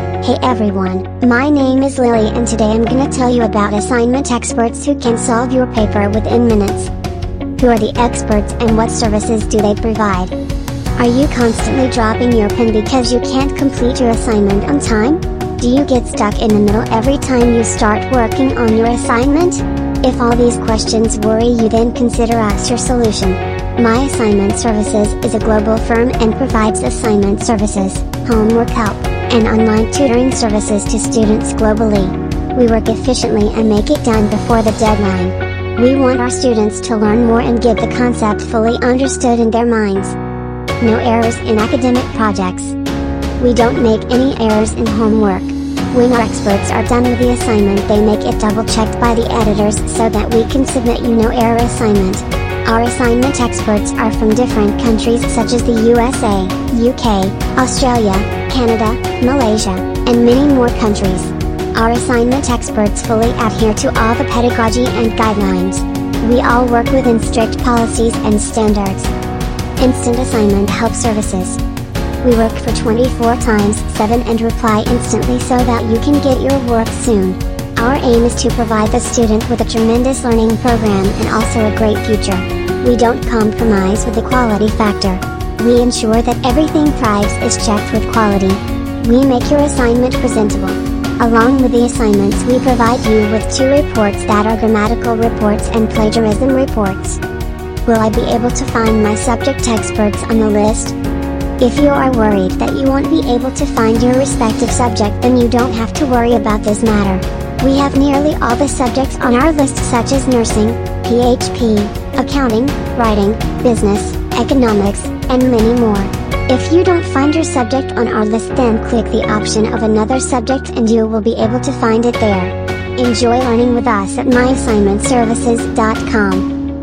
Hey everyone, my name is Lily and today I'm gonna tell you about assignment experts who can solve your paper within minutes. Who are the experts and what services do they provide? Are you constantly dropping your pen because you can't complete your assignment on time? Do you get stuck in the middle every time you start working on your assignment? If all these questions worry you then consider us your solution. My Assignment Services is a global firm and provides assignment services, homework help, and online tutoring services to students globally. We work efficiently and make it done before the deadline. We want our students to learn more and get the concept fully understood in their minds. No errors in academic projects. We don't make any errors in homework. When our experts are done with the assignment they make it double checked by the editors so that we can submit you no error assignment. Our assignment experts are from different countries such as the USA, UK, Australia, Canada, Malaysia, and many more countries. Our assignment experts fully adhere to all the pedagogy and guidelines. We all work within strict policies and standards. Instant Assignment Help Services. We work for 24 times 7 and reply instantly so that you can get your work soon. Our aim is to provide the student with a tremendous learning program and also a great future. We don't compromise with the quality factor. We ensure that everything thrives is checked with quality. We make your assignment presentable. Along with the assignments we provide you with two reports that are grammatical reports and plagiarism reports. Will I be able to find my subject experts on the list? If you are worried that you won't be able to find your respective subject then you don't have to worry about this matter. We have nearly all the subjects on our list such as nursing, PHP, accounting, writing, business, economics, and many more. If you don't find your subject on our list then click the option of another subject and you will be able to find it there. Enjoy learning with us at myassignmentservices.com.